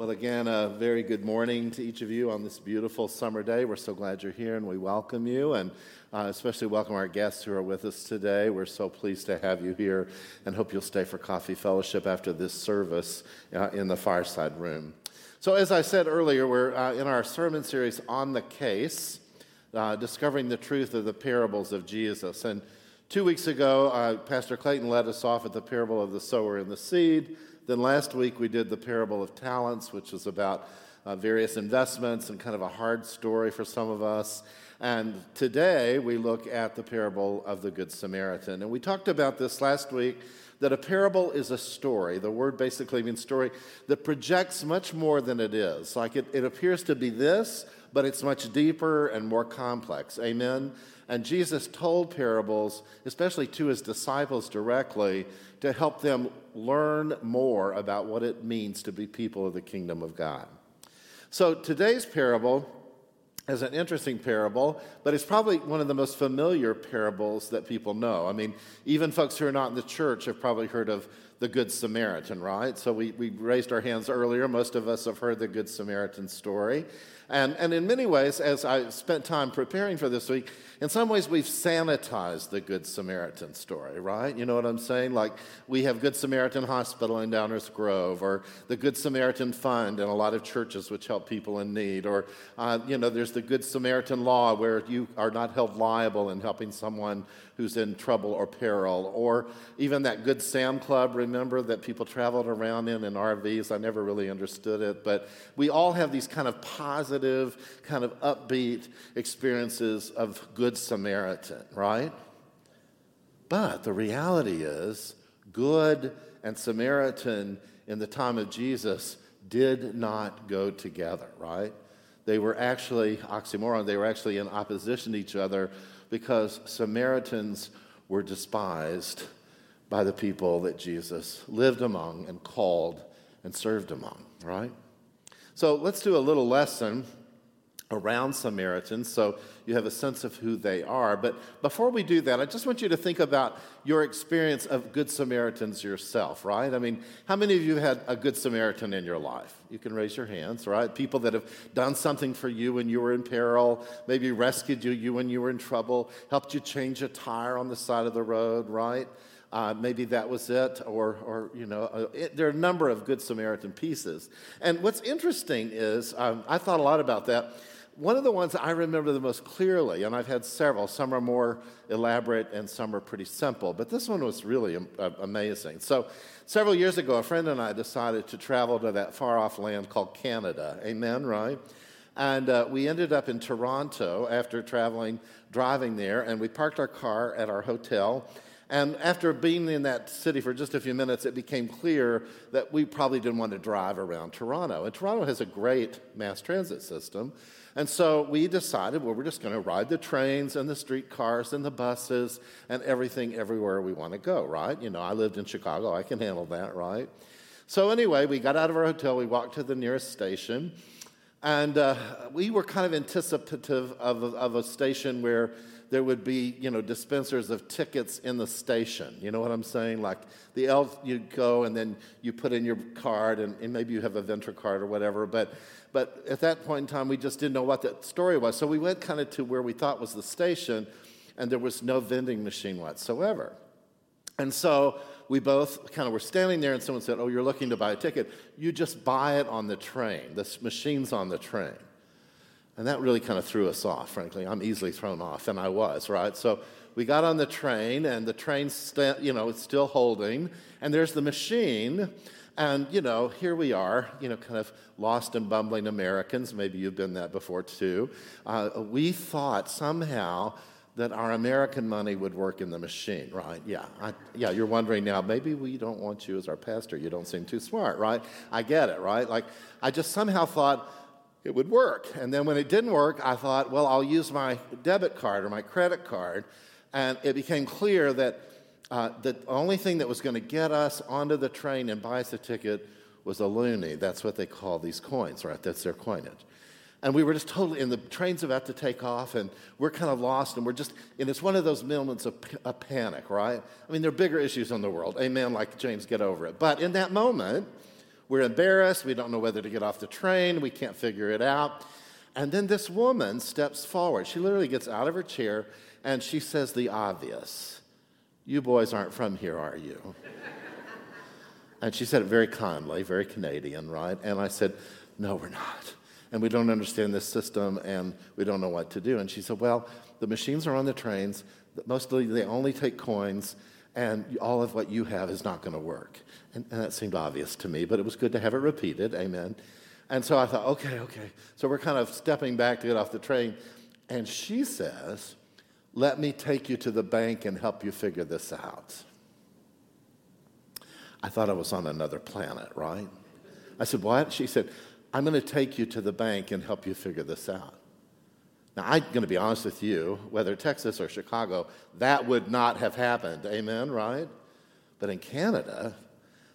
Well, again, a very good morning to each of you on this beautiful summer day. We're so glad you're here and we welcome you, and uh, especially welcome our guests who are with us today. We're so pleased to have you here and hope you'll stay for coffee fellowship after this service uh, in the fireside room. So, as I said earlier, we're uh, in our sermon series on the case, uh, discovering the truth of the parables of Jesus. And two weeks ago, uh, Pastor Clayton led us off at the parable of the sower and the seed. Then last week we did the parable of talents, which was about uh, various investments and kind of a hard story for some of us. And today we look at the parable of the Good Samaritan. And we talked about this last week that a parable is a story. The word basically means story that projects much more than it is. Like it, it appears to be this, but it's much deeper and more complex. Amen? And Jesus told parables, especially to his disciples directly, to help them learn more about what it means to be people of the kingdom of God. So today's parable is an interesting parable, but it's probably one of the most familiar parables that people know. I mean, even folks who are not in the church have probably heard of the Good Samaritan, right? So we, we raised our hands earlier. Most of us have heard the Good Samaritan story. And, and in many ways, as I spent time preparing for this week, in some ways we've sanitized the Good Samaritan story, right? You know what I'm saying? Like we have Good Samaritan Hospital in Downers Grove, or the Good Samaritan Fund in a lot of churches which help people in need, or, uh, you know, there's the Good Samaritan Law where you are not held liable in helping someone who's in trouble or peril, or even that Good Sam Club, remember, that people traveled around in in RVs. I never really understood it, but we all have these kind of positive, kind of upbeat experiences of Good Samaritan, right? But the reality is, good and Samaritan in the time of Jesus did not go together, right? They were actually oxymoron, they were actually in opposition to each other because Samaritans were despised by the people that Jesus lived among and called and served among, right? So let's do a little lesson around Samaritans so you have a sense of who they are. But before we do that, I just want you to think about your experience of Good Samaritans yourself, right? I mean, how many of you had a Good Samaritan in your life? You can raise your hands, right? People that have done something for you when you were in peril, maybe rescued you, you when you were in trouble, helped you change a tire on the side of the road, right? Uh, maybe that was it, or, or you know, uh, it, there are a number of Good Samaritan pieces. And what's interesting is, um, I thought a lot about that one of the ones I remember the most clearly, and I've had several, some are more elaborate and some are pretty simple, but this one was really uh, amazing. So, several years ago, a friend and I decided to travel to that far off land called Canada. Amen, right? And uh, we ended up in Toronto after traveling, driving there, and we parked our car at our hotel. And after being in that city for just a few minutes, it became clear that we probably didn't want to drive around Toronto. And Toronto has a great mass transit system. And so we decided, well, we're just going to ride the trains and the streetcars and the buses and everything everywhere we want to go, right? You know, I lived in Chicago, I can handle that, right? So anyway, we got out of our hotel, we walked to the nearest station, and uh, we were kind of anticipative of, of a station where there would be, you know, dispensers of tickets in the station. You know what I'm saying? Like the L, you go and then you put in your card, and, and maybe you have a Ventra card or whatever. But, but at that point in time, we just didn't know what that story was. So we went kind of to where we thought was the station, and there was no vending machine whatsoever. And so we both kind of were standing there, and someone said, Oh, you're looking to buy a ticket. You just buy it on the train. The machine's on the train. And that really kind of threw us off, frankly. I'm easily thrown off, and I was, right? So we got on the train, and the train's, st- you know, it's still holding, and there's the machine. And, you know, here we are, you know, kind of lost and bumbling Americans. Maybe you've been that before too. Uh, we thought somehow that our American money would work in the machine, right? Yeah, I, yeah. You're wondering now. Maybe we don't want you as our pastor. You don't seem too smart, right? I get it, right? Like I just somehow thought it would work. And then when it didn't work, I thought, well, I'll use my debit card or my credit card. And it became clear that uh, the only thing that was going to get us onto the train and buy us a ticket was a loonie. That's what they call these coins, right? That's their coinage. And we were just totally, and the train's about to take off, and we're kind of lost, and we're just, and it's one of those moments of a panic, right? I mean, there are bigger issues in the world. Amen, like James, get over it. But in that moment, we're embarrassed. We don't know whether to get off the train. We can't figure it out. And then this woman steps forward. She literally gets out of her chair and she says the obvious You boys aren't from here, are you? and she said it very kindly, very Canadian, right? And I said, No, we're not. And we don't understand this system and we don't know what to do. And she said, Well, the machines are on the trains. Mostly they only take coins, and all of what you have is not going to work. And, and that seemed obvious to me, but it was good to have it repeated. Amen. And so I thought, okay, okay. So we're kind of stepping back to get off the train. And she says, Let me take you to the bank and help you figure this out. I thought I was on another planet, right? I said, What? She said, I'm going to take you to the bank and help you figure this out. Now, I'm going to be honest with you, whether Texas or Chicago, that would not have happened. Amen, right? But in Canada,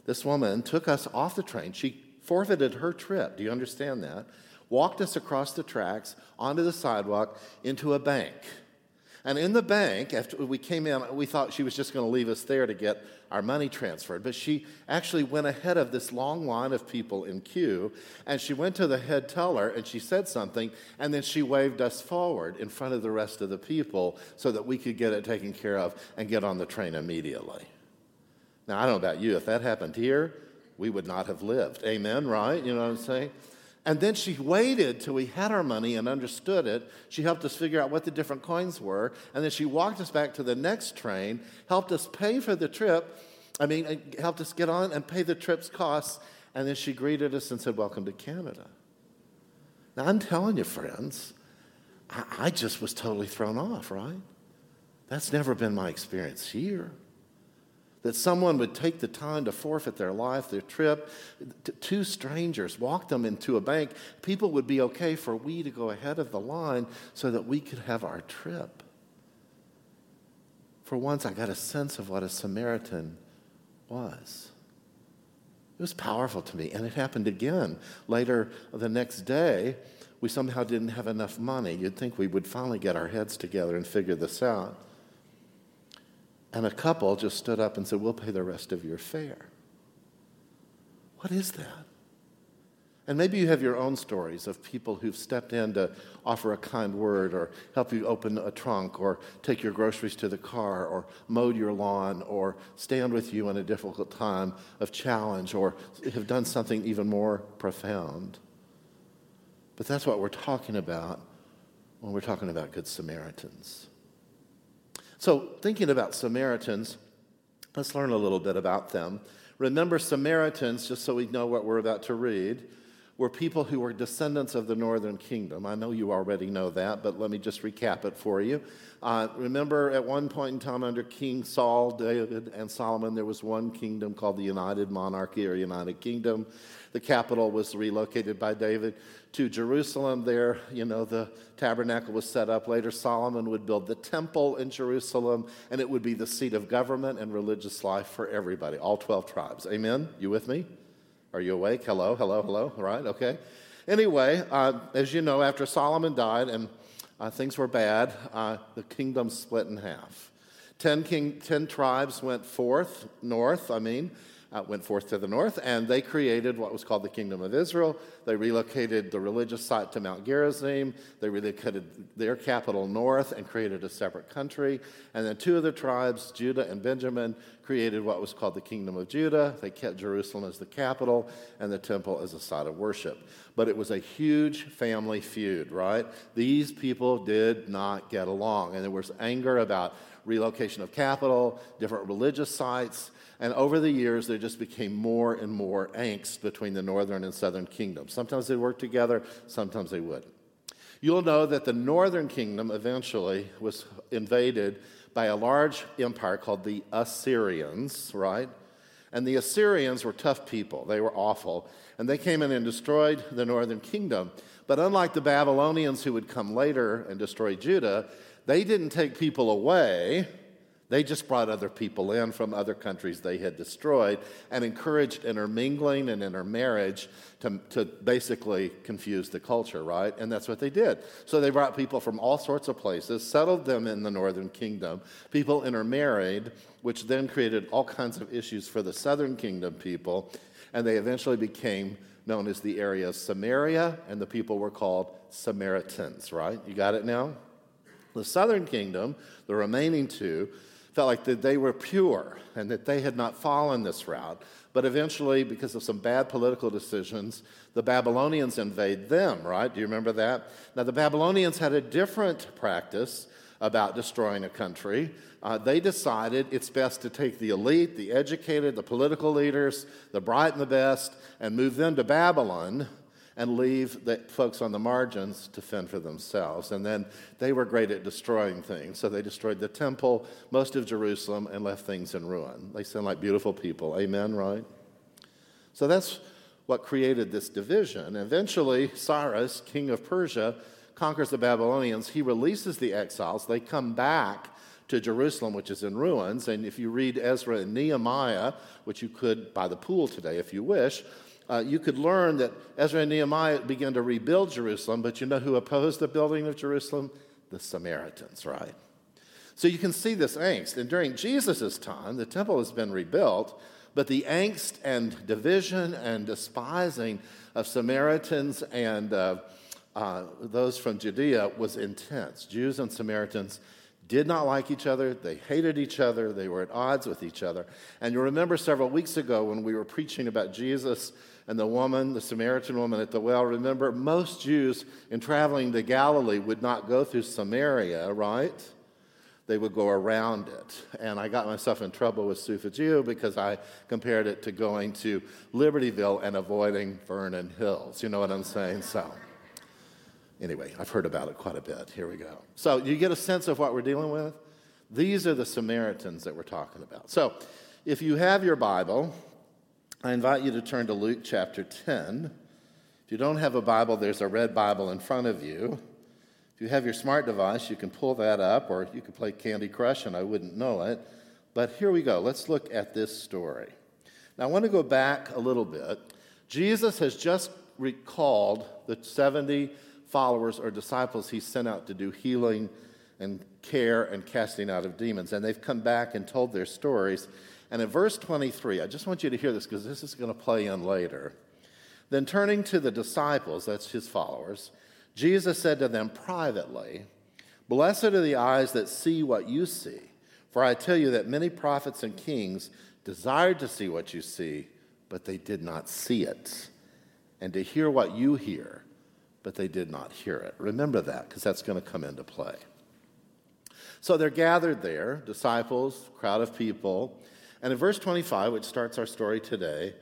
this woman took us off the train. She forfeited her trip. Do you understand that? Walked us across the tracks onto the sidewalk into a bank. And in the bank, after we came in, we thought she was just going to leave us there to get our money transferred. But she actually went ahead of this long line of people in queue, and she went to the head teller and she said something, and then she waved us forward in front of the rest of the people so that we could get it taken care of and get on the train immediately. Now, I don't know about you, if that happened here, we would not have lived. Amen, right? You know what I'm saying? And then she waited till we had our money and understood it. She helped us figure out what the different coins were. And then she walked us back to the next train, helped us pay for the trip. I mean, helped us get on and pay the trip's costs. And then she greeted us and said, Welcome to Canada. Now, I'm telling you, friends, I, I just was totally thrown off, right? That's never been my experience here that someone would take the time to forfeit their life, their trip. Two strangers walk them into a bank. People would be okay for we to go ahead of the line so that we could have our trip. For once, I got a sense of what a Samaritan was. It was powerful to me, and it happened again. Later the next day, we somehow didn't have enough money. You'd think we would finally get our heads together and figure this out. And a couple just stood up and said, We'll pay the rest of your fare. What is that? And maybe you have your own stories of people who've stepped in to offer a kind word or help you open a trunk or take your groceries to the car or mow your lawn or stand with you in a difficult time of challenge or have done something even more profound. But that's what we're talking about when we're talking about Good Samaritans. So, thinking about Samaritans, let's learn a little bit about them. Remember, Samaritans, just so we know what we're about to read, were people who were descendants of the northern kingdom. I know you already know that, but let me just recap it for you. Uh, remember, at one point in time, under King Saul, David, and Solomon, there was one kingdom called the United Monarchy or United Kingdom. The capital was relocated by David to Jerusalem. There, you know, the tabernacle was set up. Later, Solomon would build the temple in Jerusalem, and it would be the seat of government and religious life for everybody, all 12 tribes. Amen? You with me? Are you awake? Hello, hello, hello. right? okay. Anyway, uh, as you know, after Solomon died and uh, things were bad, uh, the kingdom split in half. Ten, king, ten tribes went forth, north, I mean, uh, went forth to the north, and they created what was called the Kingdom of Israel. They relocated the religious site to Mount Gerizim. They relocated their capital north and created a separate country. And then two of the tribes, Judah and Benjamin, created what was called the Kingdom of Judah. They kept Jerusalem as the capital and the temple as a site of worship. But it was a huge family feud, right? These people did not get along, and there was anger about relocation of capital, different religious sites. And over the years, there just became more and more angst between the northern and southern kingdoms. Sometimes they worked together, sometimes they wouldn't. You'll know that the northern kingdom eventually was invaded by a large empire called the Assyrians, right? And the Assyrians were tough people, they were awful. And they came in and destroyed the northern kingdom. But unlike the Babylonians who would come later and destroy Judah, they didn't take people away they just brought other people in from other countries they had destroyed and encouraged intermingling and intermarriage to, to basically confuse the culture, right? And that's what they did. So they brought people from all sorts of places, settled them in the northern kingdom. People intermarried, which then created all kinds of issues for the southern kingdom people. and they eventually became known as the area of Samaria, and the people were called Samaritans, right? You got it now? The southern kingdom, the remaining two, felt like that they were pure and that they had not fallen this route. But eventually, because of some bad political decisions, the Babylonians invade them, right? Do you remember that? Now, the Babylonians had a different practice about destroying a country. Uh, they decided it's best to take the elite, the educated, the political leaders, the bright and the best, and move them to Babylon and leave the folks on the margins to fend for themselves. And then they were great at destroying things. So they destroyed the temple, most of Jerusalem, and left things in ruin. They sound like beautiful people. Amen, right? So that's what created this division. Eventually, Cyrus, king of Persia, conquers the Babylonians. He releases the exiles. They come back to Jerusalem, which is in ruins. And if you read Ezra and Nehemiah, which you could by the pool today if you wish, uh, you could learn that Ezra and Nehemiah began to rebuild Jerusalem, but you know who opposed the building of Jerusalem? The Samaritans, right? So you can see this angst. And during Jesus' time, the temple has been rebuilt, but the angst and division and despising of Samaritans and uh, uh, those from Judea was intense. Jews and Samaritans did not like each other. They hated each other. They were at odds with each other. And you remember several weeks ago when we were preaching about Jesus and the woman, the Samaritan woman at the well, remember, most Jews in traveling to Galilee would not go through Samaria, right? They would go around it. And I got myself in trouble with Sufageo because I compared it to going to Libertyville and avoiding Vernon Hills. You know what I'm saying? So, anyway, I've heard about it quite a bit. Here we go. So, you get a sense of what we're dealing with? These are the Samaritans that we're talking about. So, if you have your Bible, I invite you to turn to Luke chapter 10. If you don't have a Bible, there's a red Bible in front of you. If you have your smart device, you can pull that up, or you could play Candy Crush and I wouldn't know it. But here we go. Let's look at this story. Now, I want to go back a little bit. Jesus has just recalled the 70 followers or disciples he sent out to do healing and care and casting out of demons. And they've come back and told their stories. And in verse 23, I just want you to hear this because this is going to play in later. Then turning to the disciples, that's his followers, Jesus said to them privately, Blessed are the eyes that see what you see. For I tell you that many prophets and kings desired to see what you see, but they did not see it, and to hear what you hear, but they did not hear it. Remember that, because that's going to come into play. So they're gathered there, disciples, crowd of people, and in verse 25, which starts our story today,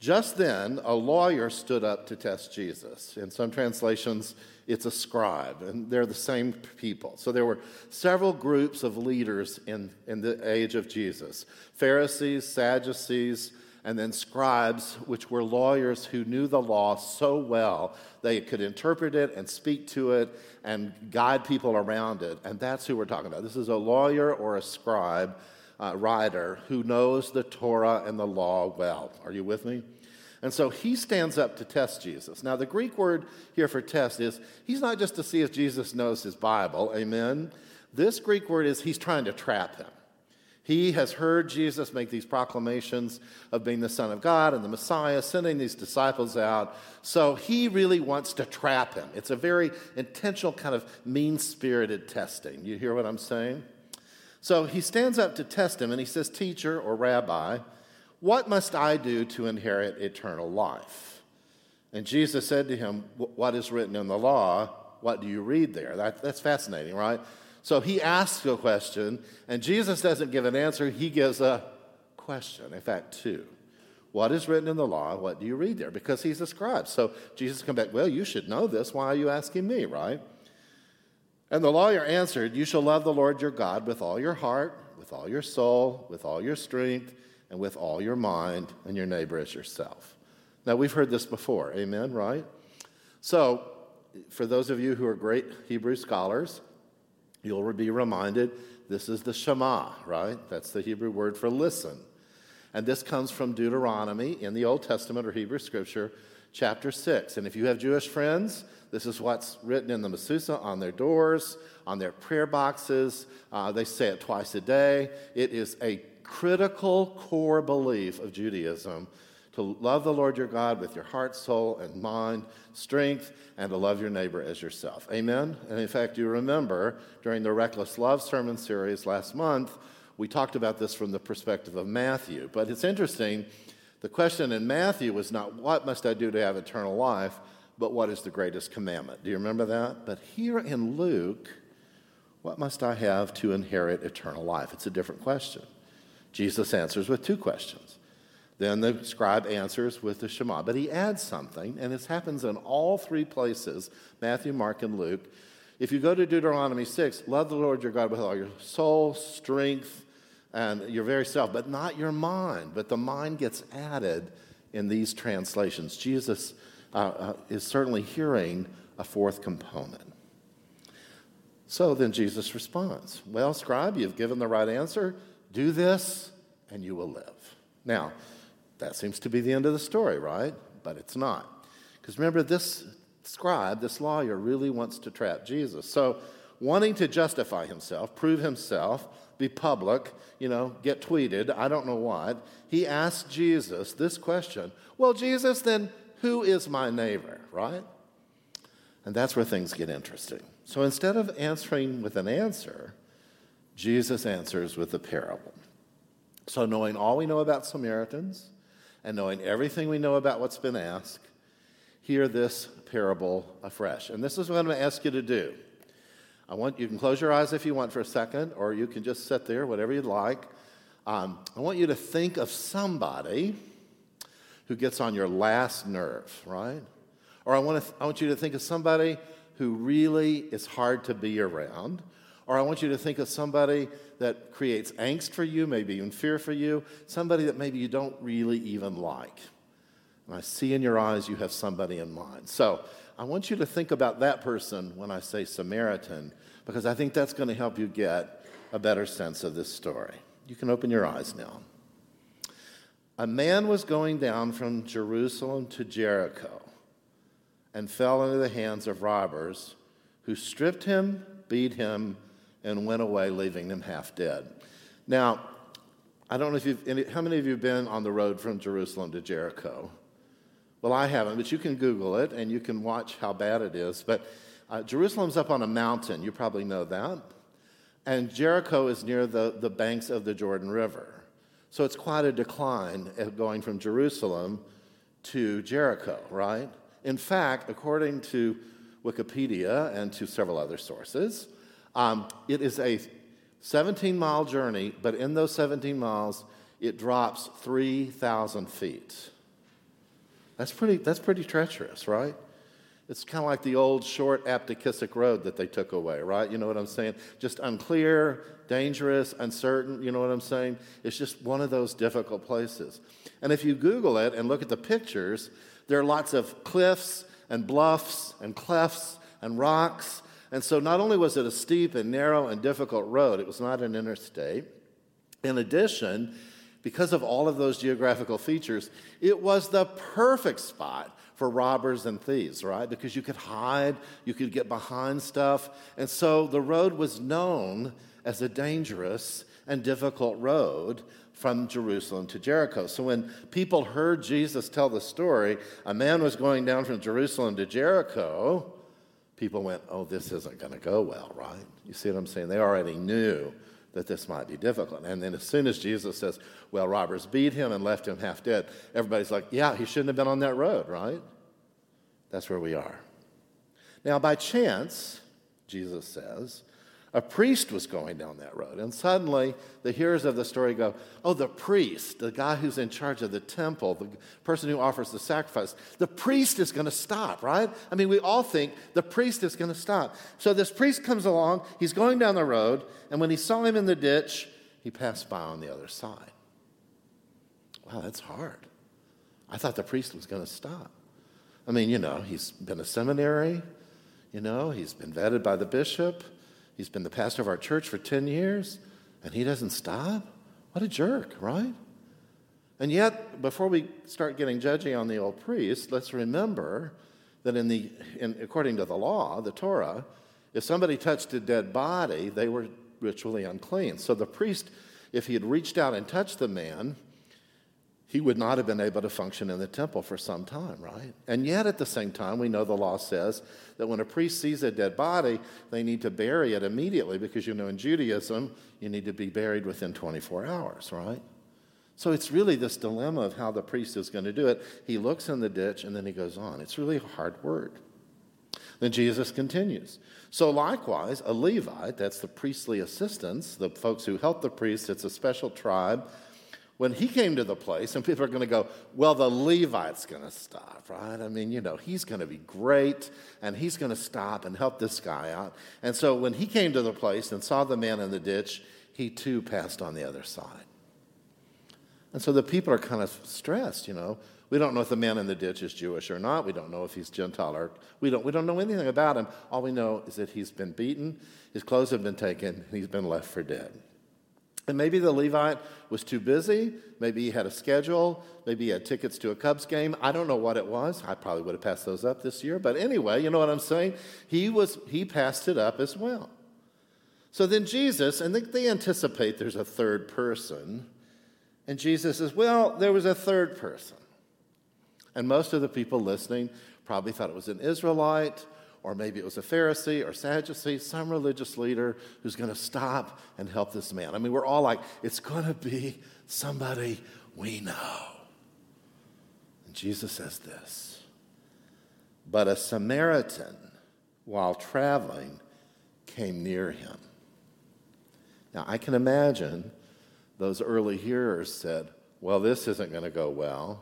just then a lawyer stood up to test Jesus. In some translations, it's a scribe, and they're the same people. So there were several groups of leaders in, in the age of Jesus Pharisees, Sadducees, and then scribes, which were lawyers who knew the law so well they could interpret it and speak to it and guide people around it. And that's who we're talking about. This is a lawyer or a scribe uh, writer who knows the Torah and the law well. Are you with me? And so he stands up to test Jesus. Now, the Greek word here for test is he's not just to see if Jesus knows his Bible, amen. This Greek word is he's trying to trap him. He has heard Jesus make these proclamations of being the Son of God and the Messiah, sending these disciples out. So he really wants to trap him. It's a very intentional, kind of mean spirited testing. You hear what I'm saying? So he stands up to test him and he says, Teacher or Rabbi, what must I do to inherit eternal life? And Jesus said to him, What is written in the law? What do you read there? That, that's fascinating, right? So he asks a question, and Jesus doesn't give an answer, he gives a question. In fact, two. What is written in the law? What do you read there? Because he's a scribe. So Jesus come back, Well, you should know this. Why are you asking me, right? And the lawyer answered, You shall love the Lord your God with all your heart, with all your soul, with all your strength, and with all your mind, and your neighbor as yourself. Now, we've heard this before, amen, right? So, for those of you who are great Hebrew scholars, you'll be reminded this is the Shema, right? That's the Hebrew word for listen. And this comes from Deuteronomy in the Old Testament or Hebrew scripture, chapter 6. And if you have Jewish friends, this is what's written in the Mezuzah on their doors, on their prayer boxes. Uh, they say it twice a day. It is a critical core belief of Judaism to love the Lord your God with your heart, soul, and mind, strength, and to love your neighbor as yourself. Amen? And in fact, you remember during the Reckless Love sermon series last month, we talked about this from the perspective of Matthew. But it's interesting, the question in Matthew was not, What must I do to have eternal life? But what is the greatest commandment? Do you remember that? But here in Luke, what must I have to inherit eternal life? It's a different question. Jesus answers with two questions. Then the scribe answers with the Shema. But he adds something, and this happens in all three places Matthew, Mark, and Luke. If you go to Deuteronomy 6, love the Lord your God with all your soul, strength, and your very self, but not your mind. But the mind gets added in these translations. Jesus uh, uh, is certainly hearing a fourth component. So then Jesus responds Well, scribe, you've given the right answer. Do this, and you will live. Now, that seems to be the end of the story, right? But it's not. Because remember, this scribe, this lawyer, really wants to trap Jesus. So, wanting to justify himself, prove himself, be public, you know, get tweeted, I don't know what, he asked Jesus this question Well, Jesus, then who is my neighbor, right? And that's where things get interesting. So instead of answering with an answer, Jesus answers with a parable. So, knowing all we know about Samaritans, and knowing everything we know about what's been asked, hear this parable afresh. And this is what I'm going to ask you to do. I want you can close your eyes if you want for a second, or you can just sit there, whatever you'd like. Um, I want you to think of somebody who gets on your last nerve, right? Or I want, to, I want you to think of somebody who really is hard to be around. Or I want you to think of somebody that creates angst for you, maybe even fear for you, somebody that maybe you don't really even like. And I see in your eyes you have somebody in mind. So I want you to think about that person when I say Samaritan, because I think that's going to help you get a better sense of this story. You can open your eyes now. A man was going down from Jerusalem to Jericho and fell into the hands of robbers who stripped him, beat him, and went away, leaving him half dead. Now, I don't know if you've, how many of you have been on the road from Jerusalem to Jericho? Well, I haven't, but you can Google it and you can watch how bad it is. But uh, Jerusalem's up on a mountain, you probably know that. And Jericho is near the, the banks of the Jordan River. So it's quite a decline going from Jerusalem to Jericho, right? In fact, according to Wikipedia and to several other sources, um, it is a 17 mile journey, but in those 17 miles, it drops 3,000 feet. That's pretty, that's pretty treacherous, right? It's kind of like the old short Aptakisic road that they took away, right? You know what I'm saying? Just unclear, dangerous, uncertain, you know what I'm saying? It's just one of those difficult places. And if you Google it and look at the pictures, there are lots of cliffs and bluffs and clefts and rocks and so not only was it a steep and narrow and difficult road, it was not an interstate. In addition, because of all of those geographical features, it was the perfect spot for robbers and thieves, right? Because you could hide, you could get behind stuff. And so the road was known as a dangerous and difficult road from Jerusalem to Jericho. So when people heard Jesus tell the story, a man was going down from Jerusalem to Jericho, people went, oh, this isn't going to go well, right? You see what I'm saying? They already knew that this might be difficult. And then as soon as Jesus says, well, robbers beat him and left him half dead, everybody's like, yeah, he shouldn't have been on that road, right? That's where we are. Now, by chance, Jesus says, a priest was going down that road. And suddenly, the hearers of the story go, Oh, the priest, the guy who's in charge of the temple, the person who offers the sacrifice, the priest is going to stop, right? I mean, we all think the priest is going to stop. So this priest comes along, he's going down the road, and when he saw him in the ditch, he passed by on the other side. Wow, that's hard. I thought the priest was going to stop. I mean, you know, he's been a seminary, you know, he's been vetted by the bishop. He's been the pastor of our church for 10 years, and he doesn't stop? What a jerk, right? And yet, before we start getting judgy on the old priest, let's remember that in the, in, according to the law, the Torah, if somebody touched a dead body, they were ritually unclean. So the priest, if he had reached out and touched the man, he would not have been able to function in the temple for some time, right? And yet, at the same time, we know the law says that when a priest sees a dead body, they need to bury it immediately because, you know, in Judaism, you need to be buried within 24 hours, right? So it's really this dilemma of how the priest is going to do it. He looks in the ditch and then he goes on. It's really a hard word. Then Jesus continues. So, likewise, a Levite, that's the priestly assistants, the folks who help the priest, it's a special tribe when he came to the place, and people are going to go, well, the Levite's going to stop, right? I mean, you know, he's going to be great, and he's going to stop and help this guy out. And so when he came to the place and saw the man in the ditch, he too passed on the other side. And so the people are kind of stressed, you know. We don't know if the man in the ditch is Jewish or not. We don't know if he's Gentile or we don't, we don't know anything about him. All we know is that he's been beaten, his clothes have been taken, and he's been left for dead. And maybe the Levite was too busy. Maybe he had a schedule. Maybe he had tickets to a Cubs game. I don't know what it was. I probably would have passed those up this year. But anyway, you know what I'm saying? He, was, he passed it up as well. So then Jesus, and they, they anticipate there's a third person. And Jesus says, Well, there was a third person. And most of the people listening probably thought it was an Israelite or maybe it was a Pharisee or Sadducee, some religious leader who's going to stop and help this man. I mean, we're all like, it's going to be somebody we know. And Jesus says this But a Samaritan, while traveling, came near him. Now, I can imagine those early hearers said, Well, this isn't going to go well.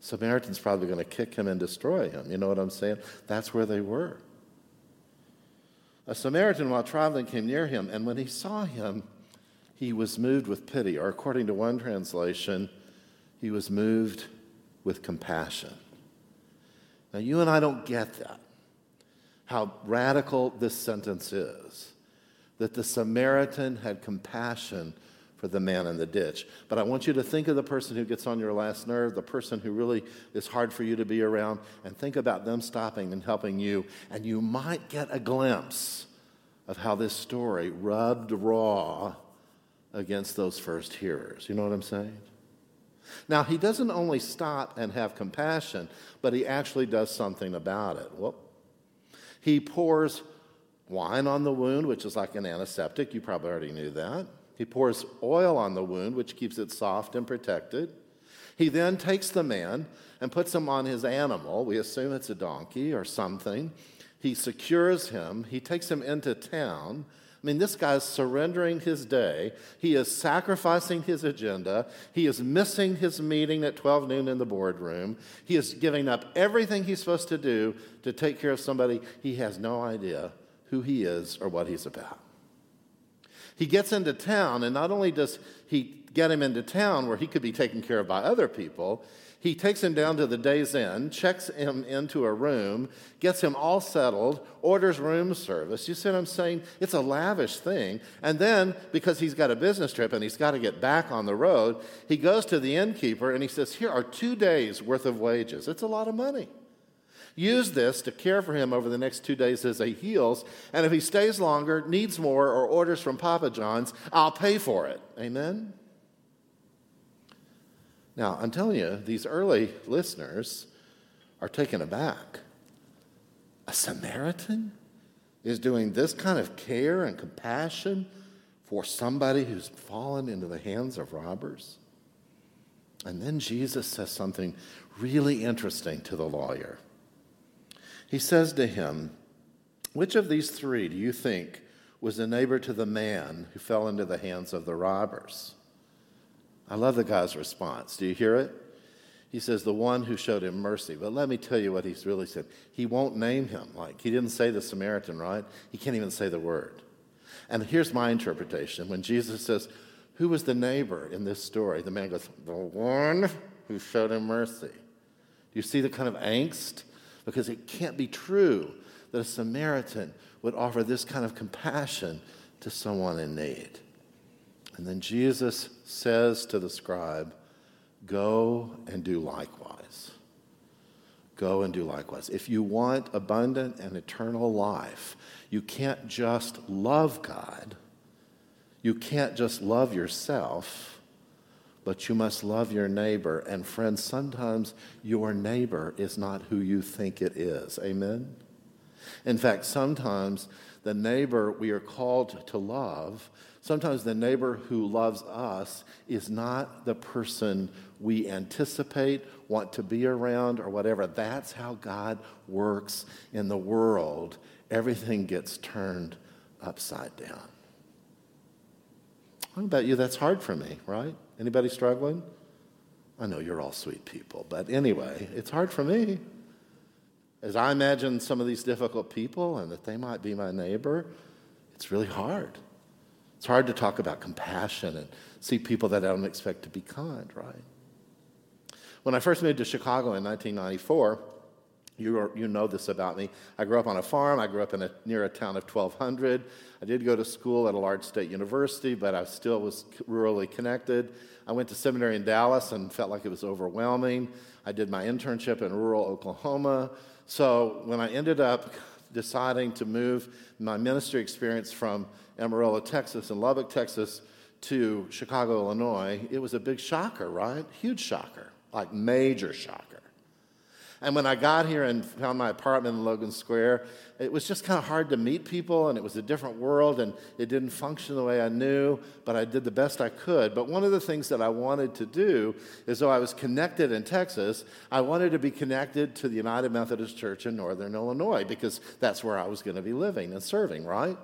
Samaritan's probably going to kick him and destroy him. You know what I'm saying? That's where they were. A Samaritan, while traveling, came near him, and when he saw him, he was moved with pity, or according to one translation, he was moved with compassion. Now, you and I don't get that, how radical this sentence is that the Samaritan had compassion for the man in the ditch. But I want you to think of the person who gets on your last nerve, the person who really is hard for you to be around, and think about them stopping and helping you. And you might get a glimpse of how this story rubbed raw against those first hearers. You know what I'm saying? Now, he doesn't only stop and have compassion, but he actually does something about it. Well, he pours wine on the wound, which is like an antiseptic. You probably already knew that. He pours oil on the wound, which keeps it soft and protected. He then takes the man and puts him on his animal. We assume it's a donkey or something. He secures him. He takes him into town. I mean, this guy's surrendering his day. He is sacrificing his agenda. He is missing his meeting at 12 noon in the boardroom. He is giving up everything he's supposed to do to take care of somebody he has no idea who he is or what he's about. He gets into town, and not only does he get him into town where he could be taken care of by other people, he takes him down to the Days Inn, checks him into a room, gets him all settled, orders room service. You see what I'm saying? It's a lavish thing. And then, because he's got a business trip and he's got to get back on the road, he goes to the innkeeper and he says, Here are two days' worth of wages. It's a lot of money. Use this to care for him over the next two days as he heals. And if he stays longer, needs more, or orders from Papa John's, I'll pay for it. Amen? Now, I'm telling you, these early listeners are taken aback. A Samaritan is doing this kind of care and compassion for somebody who's fallen into the hands of robbers? And then Jesus says something really interesting to the lawyer. He says to him, Which of these three do you think was a neighbor to the man who fell into the hands of the robbers? I love the guy's response. Do you hear it? He says, The one who showed him mercy. But let me tell you what he's really said. He won't name him. Like, he didn't say the Samaritan, right? He can't even say the word. And here's my interpretation. When Jesus says, Who was the neighbor in this story? The man goes, The one who showed him mercy. Do you see the kind of angst? Because it can't be true that a Samaritan would offer this kind of compassion to someone in need. And then Jesus says to the scribe, Go and do likewise. Go and do likewise. If you want abundant and eternal life, you can't just love God, you can't just love yourself, but you must love your neighbor. And friends, sometimes your neighbor is not who you think it is. Amen? In fact, sometimes the neighbor we are called to love, sometimes the neighbor who loves us is not the person we anticipate, want to be around, or whatever. That's how God works in the world. Everything gets turned upside down. How about you? That's hard for me, right? Anybody struggling? I know you're all sweet people, but anyway, it's hard for me. As I imagine some of these difficult people and that they might be my neighbor, it's really hard. It's hard to talk about compassion and see people that I don't expect to be kind, right? When I first moved to Chicago in 1994, you, are, you know this about me. I grew up on a farm. I grew up in a, near a town of 1,200. I did go to school at a large state university, but I still was rurally connected. I went to seminary in Dallas and felt like it was overwhelming. I did my internship in rural Oklahoma. So when I ended up deciding to move my ministry experience from Amarillo, Texas, and Lubbock, Texas, to Chicago, Illinois, it was a big shocker, right? Huge shocker, like major shocker. And when I got here and found my apartment in Logan Square, it was just kind of hard to meet people, and it was a different world, and it didn't function the way I knew, but I did the best I could. But one of the things that I wanted to do is, though I was connected in Texas, I wanted to be connected to the United Methodist Church in Northern Illinois because that's where I was going to be living and serving, right?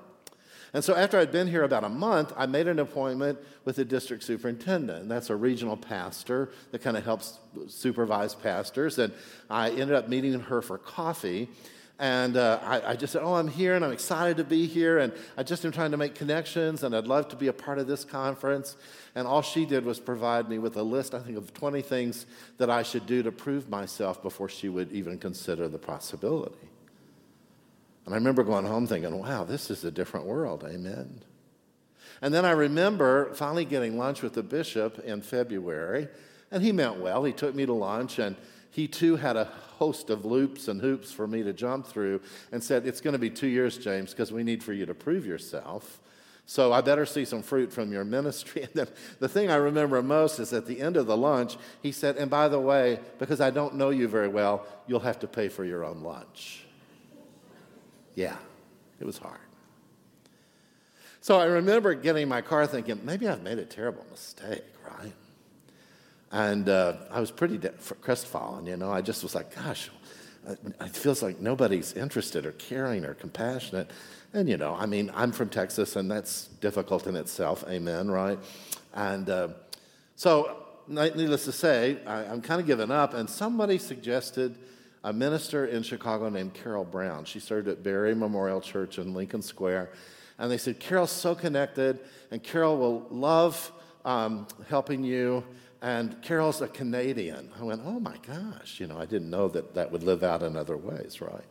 And so after I'd been here about a month, I made an appointment with the district superintendent. That's a regional pastor that kind of helps supervise pastors. And I ended up meeting her for coffee. And uh, I, I, just said, Oh, I'm here and I'm excited to be here. And I just am trying to make connections and I'd love to be a part of this conference. And all she did was provide me with a list, I think, of 20 things that I should do to prove myself before she would even consider the possibility. And I remember going home thinking, wow, this is a different world. Amen. And then I remember finally getting lunch with the bishop in February, and he meant well. He took me to lunch, and he too had a host of loops and hoops for me to jump through and said, It's going to be two years, James, because we need for you to prove yourself. So I better see some fruit from your ministry. And then the thing I remember most is at the end of the lunch, he said, And by the way, because I don't know you very well, you'll have to pay for your own lunch. Yeah, it was hard. So I remember getting in my car thinking, maybe I've made a terrible mistake, right? And uh, I was pretty de- crestfallen, you know. I just was like, gosh, it feels like nobody's interested or caring or compassionate. And, you know, I mean, I'm from Texas, and that's difficult in itself, amen, right? And uh, so, needless to say, I, I'm kind of giving up, and somebody suggested a minister in Chicago named Carol Brown. She served at Berry Memorial Church in Lincoln Square. And they said, Carol's so connected, and Carol will love um, helping you. And Carol's a Canadian. I went, oh my gosh, you know, I didn't know that that would live out in other ways, right?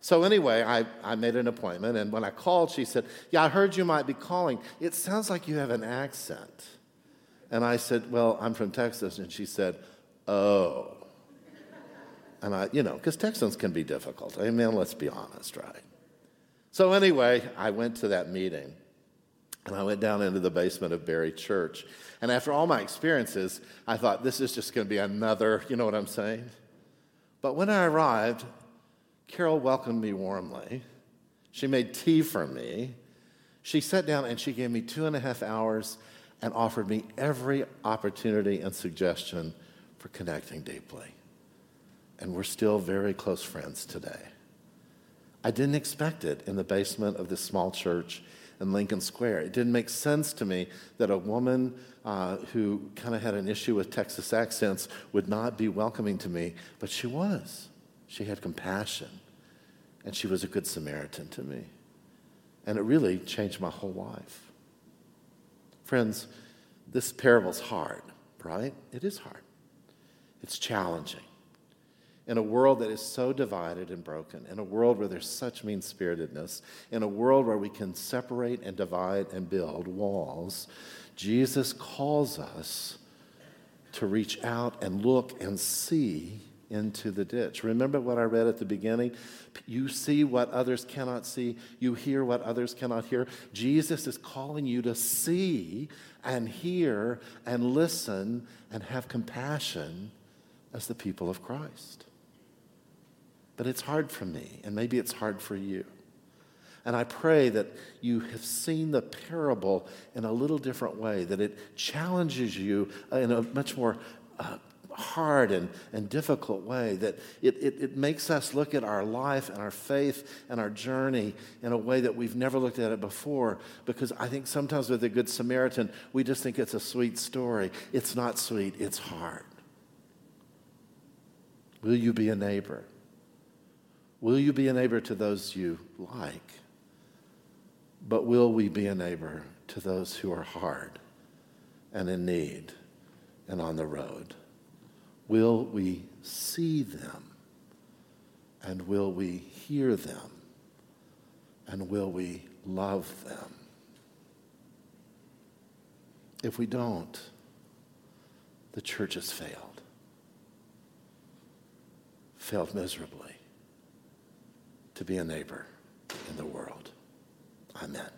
So, anyway, I, I made an appointment, and when I called, she said, Yeah, I heard you might be calling. It sounds like you have an accent. And I said, Well, I'm from Texas. And she said, Oh. And I, you know, because Texans can be difficult. I mean, let's be honest, right? So, anyway, I went to that meeting and I went down into the basement of Berry Church. And after all my experiences, I thought, this is just going to be another, you know what I'm saying? But when I arrived, Carol welcomed me warmly. She made tea for me. She sat down and she gave me two and a half hours and offered me every opportunity and suggestion for connecting deeply and we're still very close friends today. I didn't expect it in the basement of this small church in Lincoln Square. It didn't make sense to me that a woman uh, who kind of had an issue with Texas accents would not be welcoming to me, but she was. She had compassion, and she was a good Samaritan to me. And it really changed my whole life. Friends, this parable's hard, right? It is hard. It's challenging in a world that is so divided and broken, in a world where there's such mean spiritedness, in a world where we can separate and divide and build walls, Jesus calls us to reach out and look and see into the ditch. Remember what I read at the beginning? You see what others cannot see, you hear what others cannot hear. Jesus is calling you to see and hear and listen and have compassion as the people of Christ. But it's hard for me, and maybe it's hard for you. And I pray that you have seen the parable in a little different way, that it challenges you in a much more uh, hard and, and difficult way, that it, it, it makes us look at our life and our faith and our journey in a way that we've never looked at it before. Because I think sometimes with the Good Samaritan, we just think it's a sweet story. It's not sweet, it's hard. Will you be a neighbor? Will you be a neighbor to those you like? But will we be a neighbor to those who are hard and in need and on the road? Will we see them? And will we hear them? And will we love them? If we don't, the church has failed. Failed miserably to be a neighbor in the world. Amen.